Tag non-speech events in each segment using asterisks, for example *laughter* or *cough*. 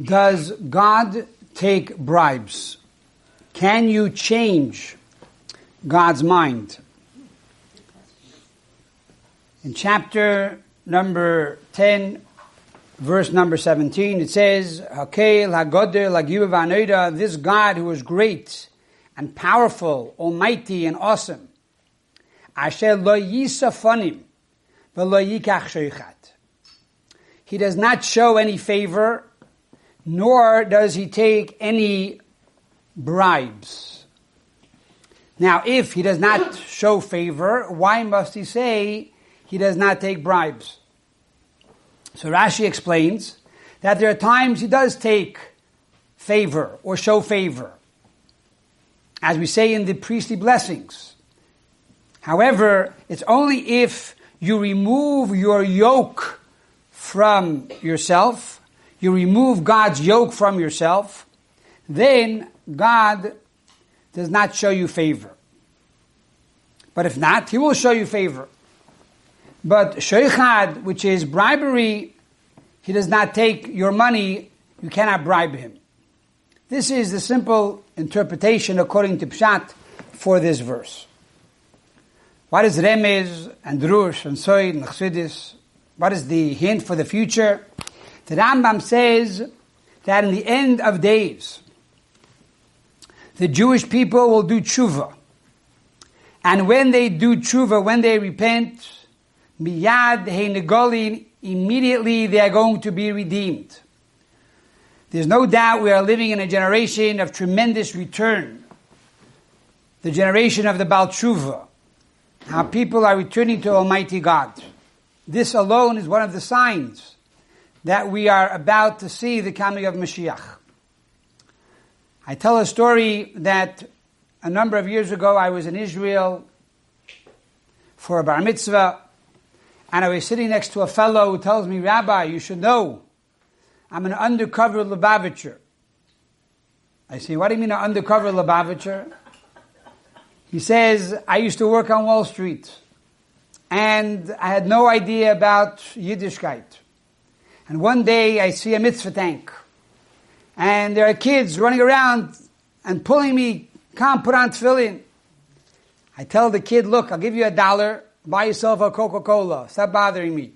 Does God take bribes? Can you change God's mind? In chapter number 10, verse number 17, it says, This God who is great and powerful, almighty and awesome, Asher lo yisafanim He does not show any favor, nor does he take any bribes. Now, if he does not show favor, why must he say he does not take bribes? So Rashi explains that there are times he does take favor or show favor. As we say in the priestly blessings. However, it's only if you remove your yoke from yourself, you remove God's yoke from yourself, then God does not show you favor. But if not, He will show you favor. But sheikhad, which is bribery, he does not take your money, you cannot bribe him. This is the simple interpretation according to Pshat for this verse. What is Remez and Drush and Soid and Chassidus? What is the hint for the future? The Rambam says that in the end of days, the Jewish people will do tshuva. And when they do tshuva, when they repent, Miyad Negolin, immediately they are going to be redeemed. There's no doubt we are living in a generation of tremendous return. The generation of the Baal Tshuva. How people are returning to Almighty God. This alone is one of the signs that we are about to see the coming of Mashiach. I tell a story that a number of years ago I was in Israel for a bar mitzvah and I was sitting next to a fellow who tells me, Rabbi, you should know, I'm an undercover Lubavitcher. I say, what do you mean an undercover Lubavitcher? He says, I used to work on Wall Street, and I had no idea about Yiddishkeit. And one day I see a mitzvah tank, and there are kids running around and pulling me, come put on tefillin. I tell the kid, look, I'll give you a dollar buy yourself a Coca-Cola. Stop bothering me. He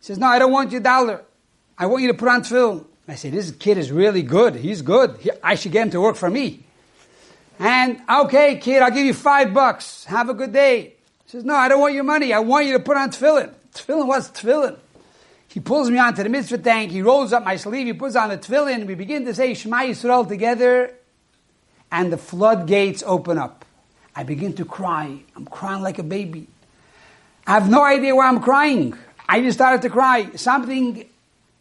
says, no, I don't want your dollar. I want you to put on tefillin. I say, this kid is really good. He's good. He, I should get him to work for me. And, okay, kid, I'll give you five bucks. Have a good day. He says, no, I don't want your money. I want you to put on tefillin. Tefillin, what's tefillin? He pulls me onto the mitzvah tank. He rolls up my sleeve. He puts on the tefillin. We begin to say Shema Yisrael together. And the floodgates open up. I begin to cry. I'm crying like a baby. I have no idea why I'm crying. I just started to cry. Something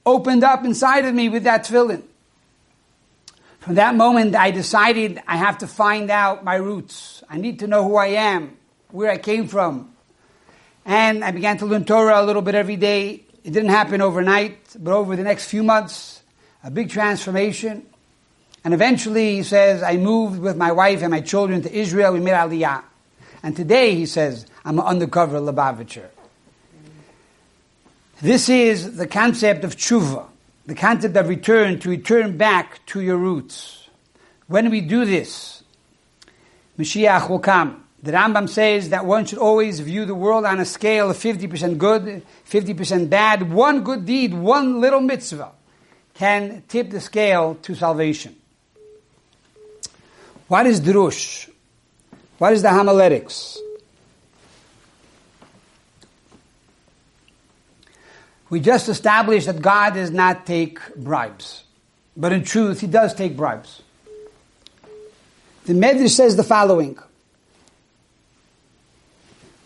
opened up inside of me with that tefillin. From that moment, I decided I have to find out my roots. I need to know who I am, where I came from. And I began to learn Torah a little bit every day. It didn't happen overnight, but over the next few months, a big transformation. And eventually, he says, I moved with my wife and my children to Israel. We made Aliyah. And today, he says, I'm an undercover Lubavitcher. This is the concept of tshuva, the concept of return, to return back to your roots. When we do this, Mashiach will come. The Rambam says that one should always view the world on a scale of 50% good, 50% bad. One good deed, one little mitzvah can tip the scale to salvation. What is drush? What is the homiletics? We just established that God does not take bribes. But in truth, he does take bribes. The Medrash says the following.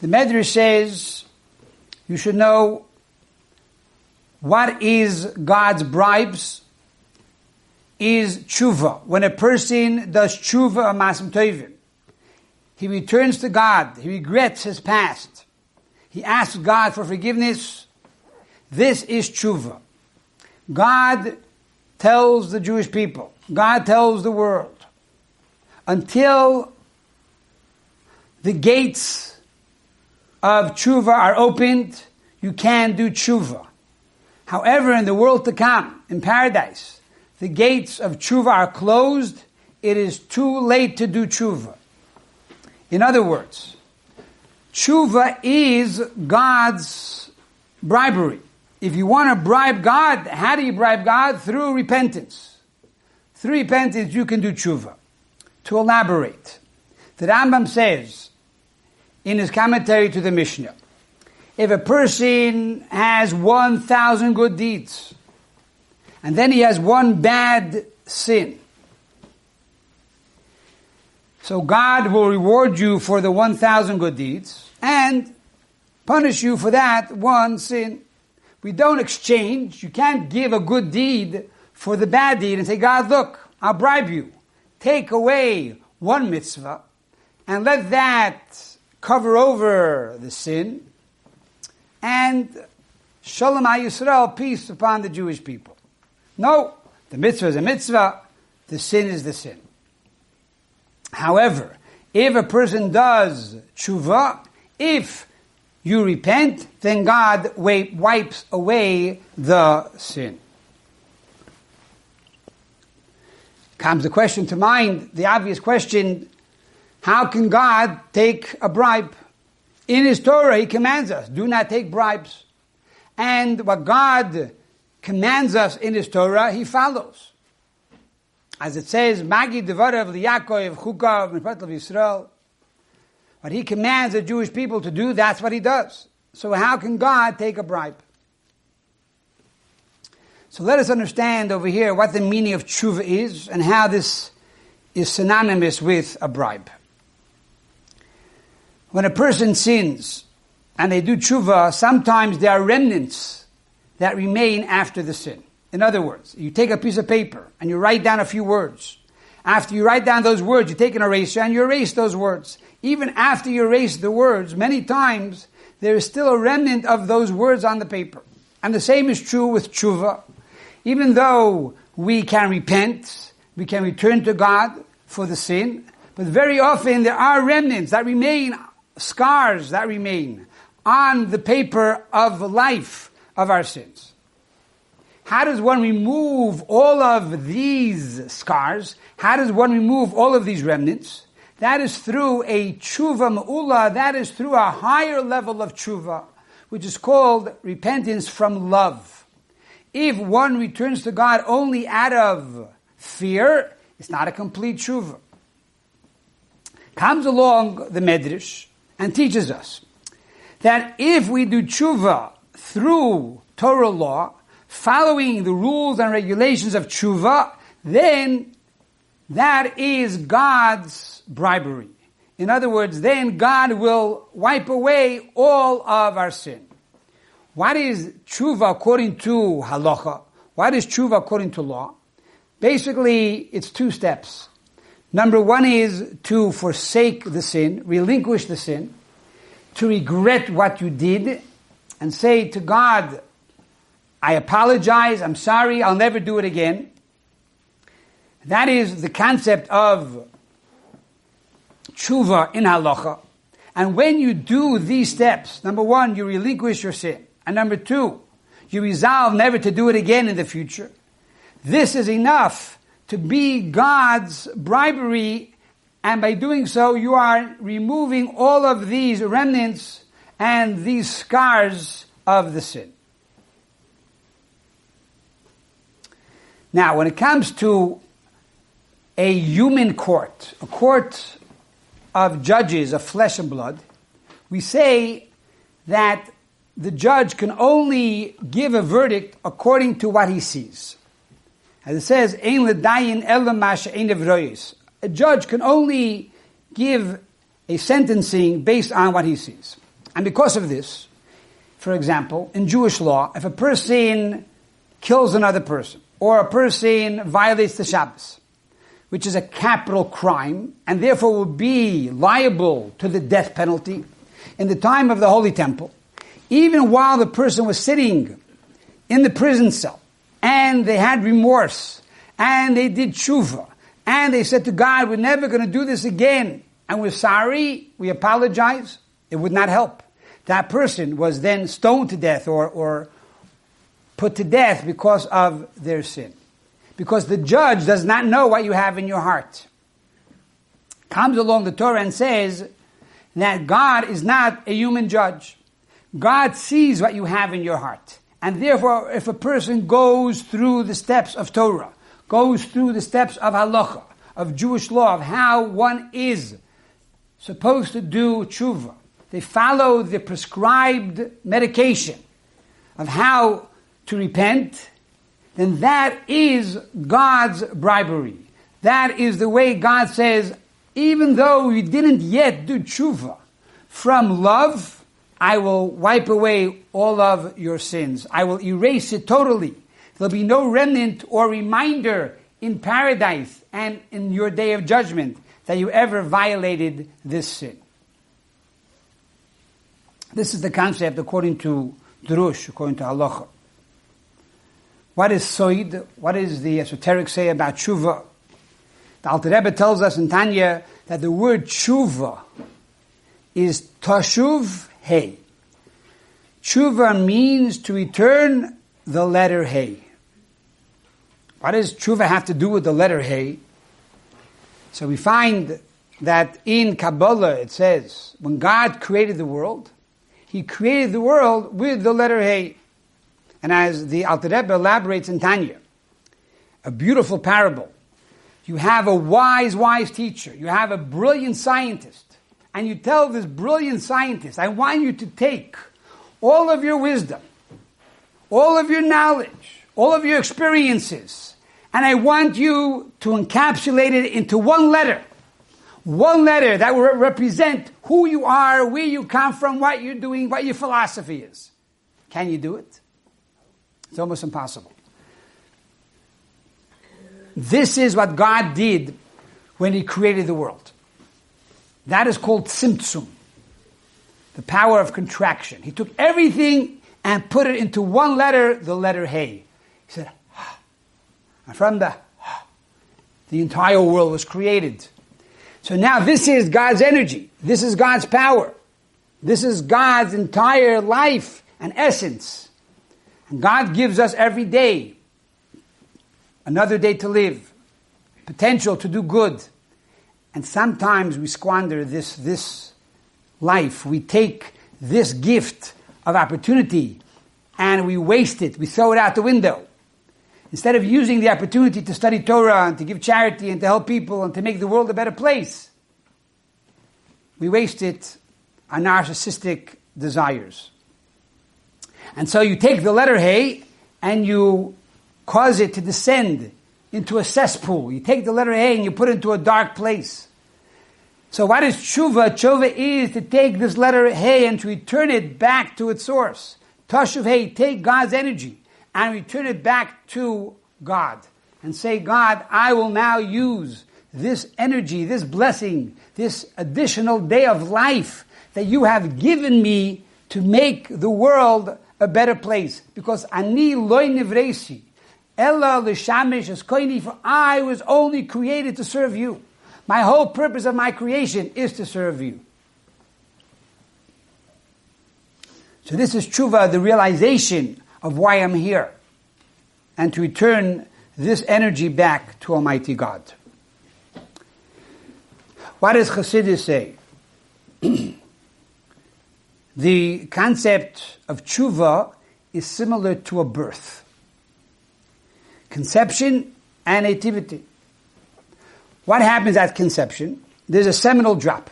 The Medrash says you should know what is God's bribes is tshuva. When a person does tshuva a masim tovim, he returns to God. He regrets his past. He asks God for forgiveness this is tshuva. God tells the Jewish people, God tells the world, until the gates of tshuva are opened, you can do tshuva. However, in the world to come, in paradise, the gates of tshuva are closed, it is too late to do tshuva. In other words, tshuva is God's bribery. If you want to bribe God, how do you bribe God? Through repentance. Through repentance, you can do tshuva. To elaborate, the Rambam says in his commentary to the Mishnah, if a person has 1,000 good deeds, and then he has one bad sin, so God will reward you for the 1,000 good deeds and punish you for that one sin. We don't exchange. You can't give a good deed for the bad deed and say, God, look, I'll bribe you. Take away one mitzvah and let that cover over the sin and Shalom Yisrael, peace upon the Jewish people. No, the mitzvah is a mitzvah, the sin is the sin. However, if a person does tshuva, if you repent, then God wipes away the sin. Comes the question to mind, the obvious question, how can God take a bribe? In His Torah, He commands us, do not take bribes. And what God commands us in His Torah, He follows. As it says, Magi Devarav Liyakov Chukav Mepet of Yisrael. What he commands the Jewish people to do, that's what he does. So how can God take a bribe? So let us understand over here what the meaning of tshuva is and how this is synonymous with a bribe. When a person sins and they do tshuva, sometimes there are remnants that remain after the sin. In other words, you take a piece of paper and you write down a few words. After you write down those words, you take an eraser and you erase those words. Even after you erase the words, many times there is still a remnant of those words on the paper. And the same is true with tshuva. Even though we can repent, we can return to God for the sin, but very often there are remnants that remain, scars that remain on the paper of life of our sins. How does one remove all of these scars? How does one remove all of these remnants? That is through a tshuva ma'ula, that is through a higher level of tshuva, which is called repentance from love. If one returns to God only out of fear, it's not a complete tshuva. Comes along the Medrash and teaches us that if we do tshuva through Torah law, following the rules and regulations of tshuva, then that is God's bribery. In other words, then God will wipe away all of our sin. What is tshuva according to halacha? What is tshuva according to law? Basically, it's two steps. Number one is to forsake the sin, relinquish the sin, to regret what you did, and say to God, I apologize, I'm sorry, I'll never do it again. That is the concept of tshuva in halacha. And when you do these steps, number one, you relinquish your sin. And number two, you resolve never to do it again in the future. This is enough to be God's bribery. And by doing so, you are removing all of these remnants and these scars of the sin. Now, when it comes to a human court, a court of judges of flesh and blood, we say that the judge can only give a verdict according to what he sees. It says, Ein ledayin ein A judge can only give a sentencing based on what he sees. And because of this, for example, in Jewish law, if a person kills another person, or a person violates the Shabbos, which is a capital crime, and therefore will be liable to the death penalty in the time of the Holy Temple, even while the person was sitting in the prison cell, and they had remorse, and they did tshuva, and they said to God, we're never going to do this again, and we're sorry, we apologize, it would not help. That person was then stoned to death or, or put to death because of their sin. because the judge does not know what you have in your heart. Comes along the Torah and says that God is not a human judge. God sees what you have in your heart. And therefore, if a person goes through the steps of Torah, goes through the steps of halacha, of Jewish law, of how one is supposed to do tshuva, they follow the prescribed medication of how to repent, then that is God's bribery. That is the way God says, even though you didn't yet do tshuva from love, I will wipe away all of your sins. I will erase it totally. There'll be no remnant or reminder in paradise and in your day of judgment that you ever violated this sin. This is the concept according to Drush, according to Halacha. What is Soid? What does the esoteric say about tshuva? The Alter Rebbe tells us in Tanya that the word tshuva is tashuv hey. Tshuva means to return the letter hey. What does tshuva have to do with the letter hey? So we find that in Kabbalah it says, when God created the world, He created the world with the letter hey. And as the Alter Rebbe elaborates in Tanya, a beautiful parable. You have a wise, wise teacher. You have a brilliant scientist. And you tell this brilliant scientist, I want you to take all of your wisdom, all of your knowledge, all of your experiences, and I want you to encapsulate it into one letter. One letter that will represent who you are, where you come from, what you're doing, what your philosophy is. Can you do it? It's almost impossible. This is what God did when He created the world. That is called tzimtzum, the power of contraction. He took everything and put it into one letter, the letter Hey. He said, and from the the entire world was created. So now this is God's energy. This is God's power. This is God's entire life and essence. And God gives us every day another day to live, potential to do good. And sometimes we squander this, this life. We take this gift of opportunity and we waste it. We throw it out the window. Instead of using the opportunity to study Torah and to give charity and to help people and to make the world a better place, we waste it on narcissistic desires. And so you take the letter Hey and you cause it to descend into a cesspool. You take the letter Hey and you put it into a dark place. So what is tshuva? Tshuva is to take this letter Hey and to return it back to its source. Tashuv Hey, take God's energy and return it back to God. And say, God, I will now use this energy, this blessing, this additional day of life that you have given me to make the world a better place because ani loy nivresi ella l'shamish es koini for I was only created to serve you. My whole purpose of my creation is to serve you. So this is tshuva, the realization of why I'm here, and to return this energy back to Almighty God. What does Chassidus say? *clears throat* The concept of tshuva is similar to a birth. Conception and nativity. What happens at conception? There's a seminal drop.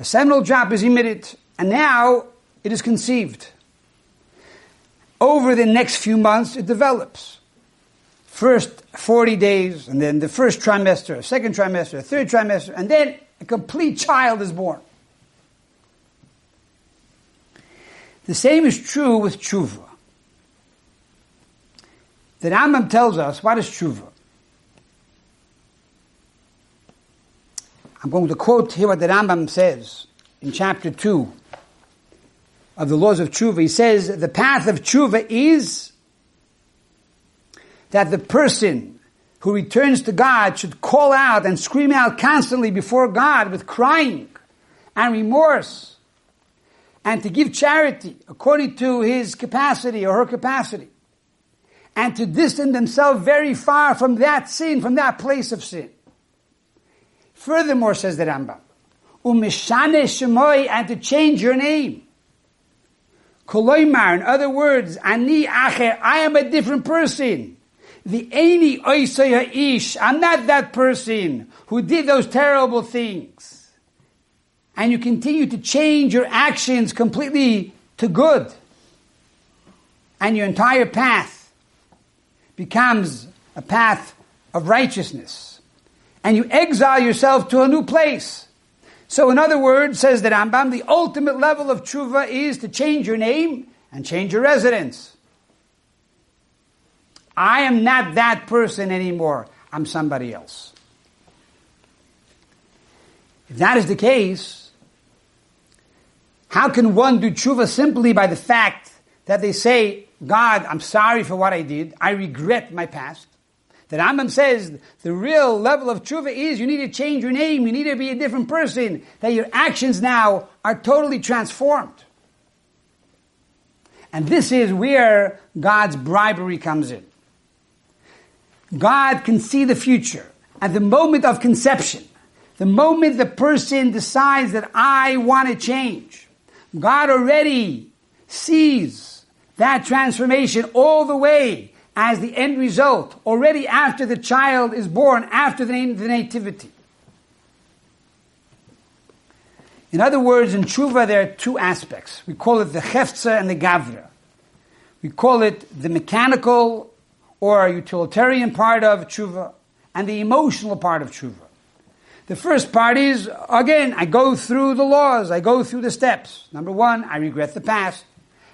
A seminal drop is emitted, and now it is conceived. Over the next few months, it develops. First 40 days, and then the first trimester, second trimester, third trimester, and then a complete child is born. The same is true with tshuva. The Rambam tells us what is tshuva. I'm going to quote here what the Rambam says in chapter 2 of the laws of tshuva. He says, the path of tshuva is that the person who returns to God should call out and scream out constantly before God with crying and remorse and to give charity according to his capacity or her capacity, and to distance themselves very far from that sin, from that place of sin. Furthermore, says the Rambam, umishane shemoy, and to change your name. Koloimar, in other words, ani acher, I am a different person. The Aini Oisaya Ish, I'm not that person who did those terrible things. And you continue to change your actions completely to good. And your entire path becomes a path of righteousness. And you exile yourself to a new place. So in other words, says the Rambam, the ultimate level of tshuva is to change your name and change your residence. I am not that person anymore. I'm somebody else. If that is the case, how can one do tshuva simply by the fact that they say, God, I'm sorry for what I did. I regret my past. The Rambam says the real level of tshuva is you need to change your name. You need to be a different person. That your actions now are totally transformed. And this is where God's bribery comes in. God can see the future at the moment of conception. The moment the person decides that I want to change, God already sees that transformation all the way as the end result, already after the child is born, after the, nativity. In other words, in tshuva there are two aspects. We call it the cheftza and the gavra. We call it the mechanical or utilitarian part of tshuva and the emotional part of tshuva. The first part is, again, I go through the laws, I go through the steps. Number one, I regret the past.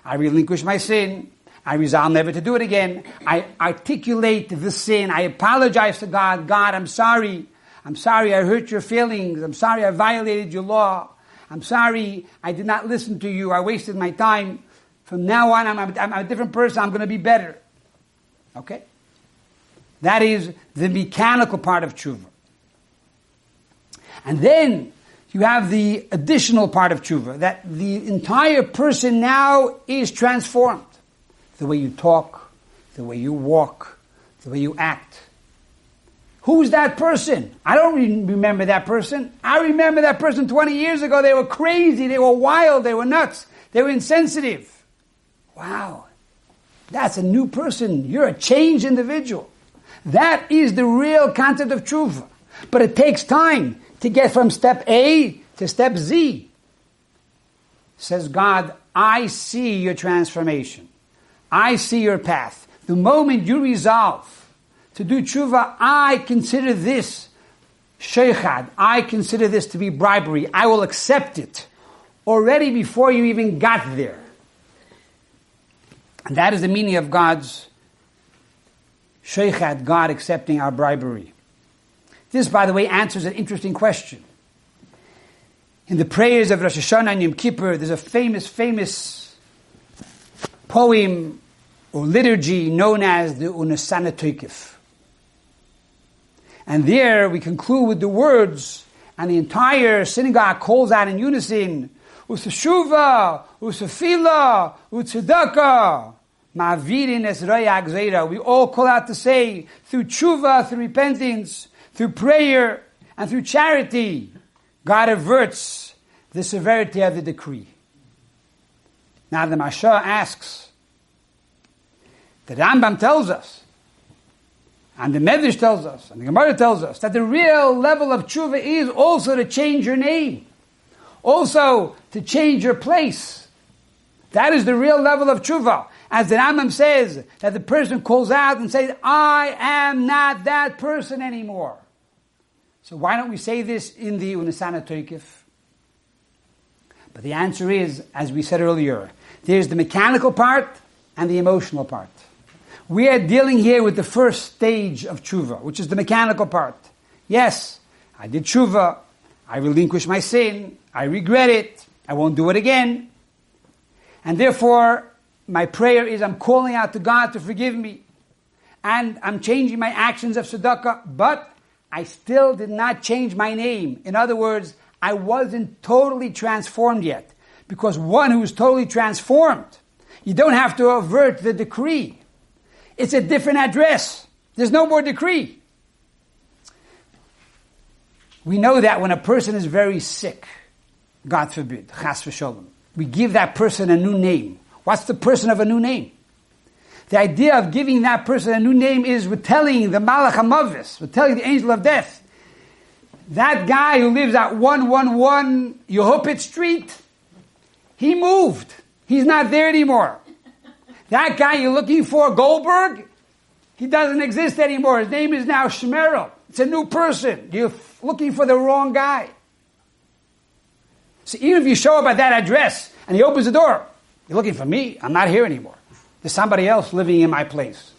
I relinquish my sin. I resolve never to do it again. I articulate the sin. I apologize to God. God, I'm sorry. I'm sorry I hurt your feelings. I'm sorry I violated your law. I'm sorry I did not listen to you. I wasted my time. From now on, I'm a, I'm a different person. I'm going to be better. Okay? That is the mechanical part of tshuva. And then you have the additional part of tshuva, that the entire person now is transformed. The way you talk, the way you walk, the way you act. Who's that person? I don't remember that person. I remember that person 20 years ago. They were crazy, they were wild, they were nuts, they were insensitive. Wow. That's a new person. You're a changed individual. That is the real concept of truth. But it takes time to get from step A to step Z. Says God, I see your transformation. I see your path. The moment you resolve to do tshuva, I consider this sheikhad. I consider this to be bribery. I will accept it already before you even got there. And that is the meaning of God's sheikhad, God accepting our bribery. This, by the way, answers an interesting question. In the prayers of Rosh Hashanah and Yom Kippur, there's a famous, famous poem or liturgy known as the Unasana Toikif. And there we conclude with the words, and the entire synagogue calls out in unison, Usashuva, Usafila, Utzedakah, Ma'avirin es Zera. We all call out to say, through tshuva, through repentance, through prayer, and through charity, God averts the severity of the decree. Now the Masha asks, the Rambam tells us, and the Medrash tells us, and the Gemara tells us, that the real level of tshuva is also to change your name. Also, to change your place. That is the real level of tshuva. As the Rambam says, that the person calls out and says, I am not that person anymore. So why don't we say this in the Unasana Toikif? But the answer is, as we said earlier, there's the mechanical part and the emotional part. We are dealing here with the first stage of tshuva, which is the mechanical part. Yes, I did tshuva, I relinquish my sin, I regret it, I won't do it again. And therefore, my prayer is I'm calling out to God to forgive me. And I'm changing my actions of tzedakah, but I still did not change my name. In other words, I wasn't totally transformed yet. Because one who is totally transformed, you don't have to avert the decree. It's a different address. There's no more decree. We know that when a person is very sick, God forbid, chas v'sholem, we give that person a new name. What's the person of a new name? The idea of giving that person a new name is we're telling the Malach we're telling the angel of death, that guy who lives at 111 Yehupit Street, he moved. He's not there anymore. That guy you're looking for, Goldberg, he doesn't exist anymore. His name is now Shmerel. It's a new person. You're looking for the wrong guy. So even if you show up at that address and he opens the door, you're looking for me. I'm not here anymore. There's somebody else living in my place.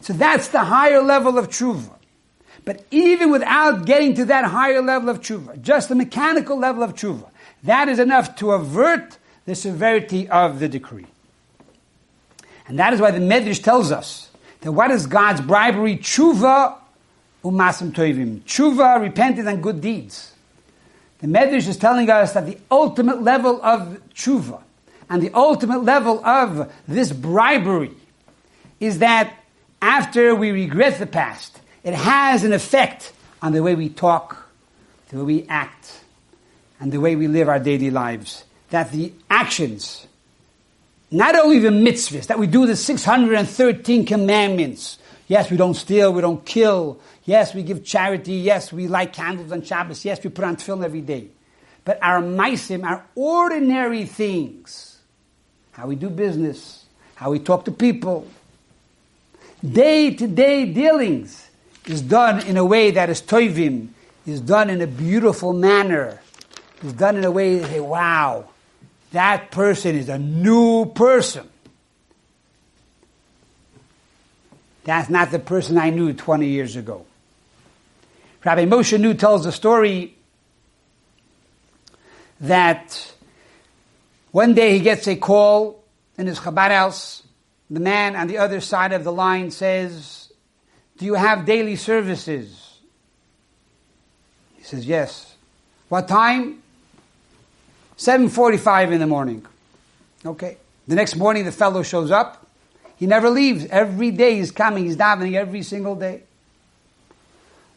So that's the higher level of tshuva. But even without getting to that higher level of tshuva, just the mechanical level of tshuva, that is enough to avert the severity of the decree. And that is why the Medrash tells us that what is God's bribery? Tshuva umasim toivim. Tshuva, repentance and good deeds. The Medrash is telling us that the ultimate level of tshuva and the ultimate level of this bribery is that after we regret the past, it has an effect on the way we talk, the way we act, and the way we live our daily lives. That the actions, not only the mitzvahs, that we do the 613 commandments. Yes, we don't steal, we don't kill. Yes, we give charity. Yes, we light candles on Shabbos. Yes, we put on tefillin every day. But our maisim, our ordinary things, how we do business, how we talk to people, day to day dealings, is done in a way that is toivim, is done in a beautiful manner, is done in a way that wow, that person is a new person. That's not the person I knew 20 years ago. Rabbi Moshe Nu tells the story that one day he gets a call in his Chabad house. The man on the other side of the line says, do you have daily services? He says, Yes. What time? 7.45 in the morning. Okay. The next morning the fellow shows up. He never leaves. Every day he's coming. He's davening every single day.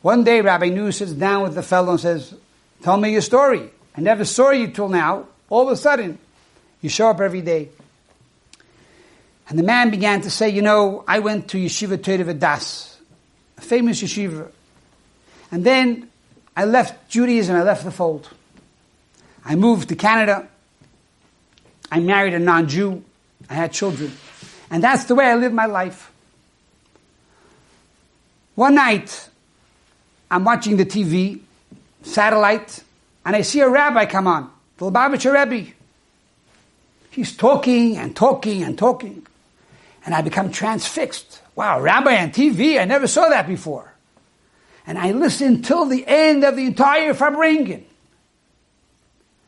One day Rabbi Nu sits down with the fellow and says, Tell me your story. I never saw you till now. All of a sudden, you show up every day. And the man began to say, You know, I went to Yeshiva Das a famous yeshiva. And then I left Judaism, I left the fold. I moved to Canada. I married a non Jew. I had children. And that's the way I lived my life. One night, I'm watching the TV, satellite, and I see a rabbi come on, the Lubavitcher Rebbe. He's talking and talking and talking. And I become transfixed. Wow, rabbi on TV, I never saw that before. And I listened till the end of the entire Farbrengen.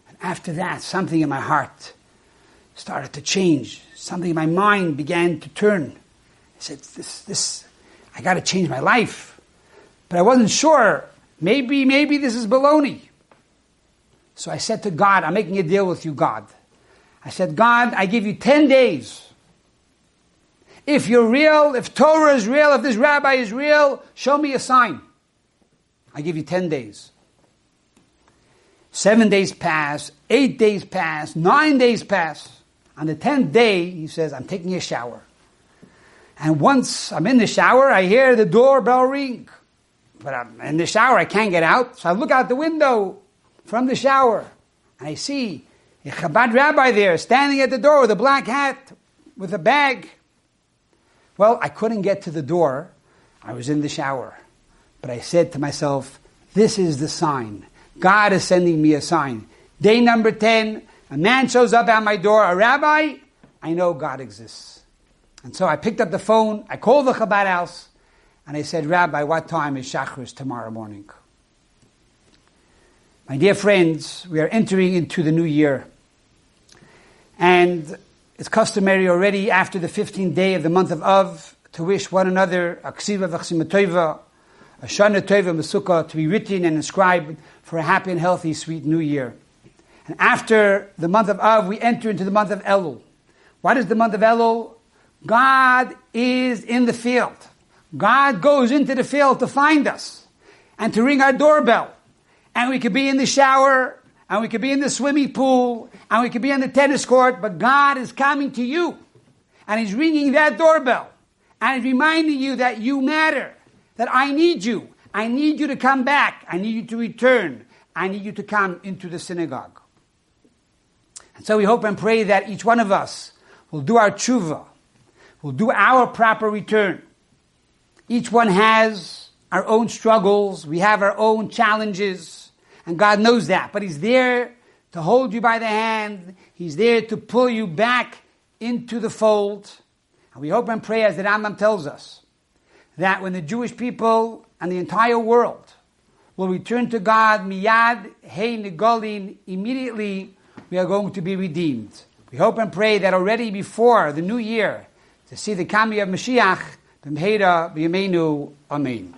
And after that, something in my heart started to change. Something in my mind began to turn. I said, this, this, I gotta change my life. But I wasn't sure. Maybe, maybe this is baloney. So I said to God, I'm making a deal with you, God. I said, God, I give you 10 days if you're real, if Torah is real, if this rabbi is real, show me a sign. I give you 10 days. Seven days pass, eight days pass, nine days pass. On the tenth day, he says, I'm taking a shower. And once I'm in the shower, I hear the doorbell ring. But I'm in the shower, I can't get out. So I look out the window from the shower. And I see a Chabad rabbi there standing at the door with a black hat, with a bag. Well, I couldn't get to the door. I was in the shower. But I said to myself, this is the sign. God is sending me a sign. Day number 10, a man shows up at my door, a rabbi. I know God exists. And so I picked up the phone, I called the Chabad house, and I said, Rabbi, what time is Shacharis tomorrow morning? My dear friends, we are entering into the new year. And it's customary already after the 15th day of the month of Av to wish one another a ksiva v'chsimatova, a shana tova mesukah to be written and inscribed for a happy and healthy, sweet new year. And after the month of Av, we enter into the month of Elul. What is the month of Elul? God is in the field. God goes into the field to find us and to ring our doorbell. And we could be in the shower, and we could be in the swimming pool, and we could be on the tennis court, but God is coming to you. And He's ringing that doorbell. And He's reminding you that you matter, that I need you. I need you to come back. I need you to return. I need you to come into the synagogue. And so we hope and pray that each one of us will do our tshuva, will do our proper return. Each one has our own struggles, we have our own challenges, and God knows that. But He's there to hold you by the hand, He's there to pull you back into the fold. And we hope and pray, as the Rambam tells us, that when the Jewish people and the entire world will return to God, miyad, hey, negolin, immediately we are going to be redeemed. We hope and pray that already before the new year, to see the coming of Mashiach, the b'mheira b'yameinu, amen.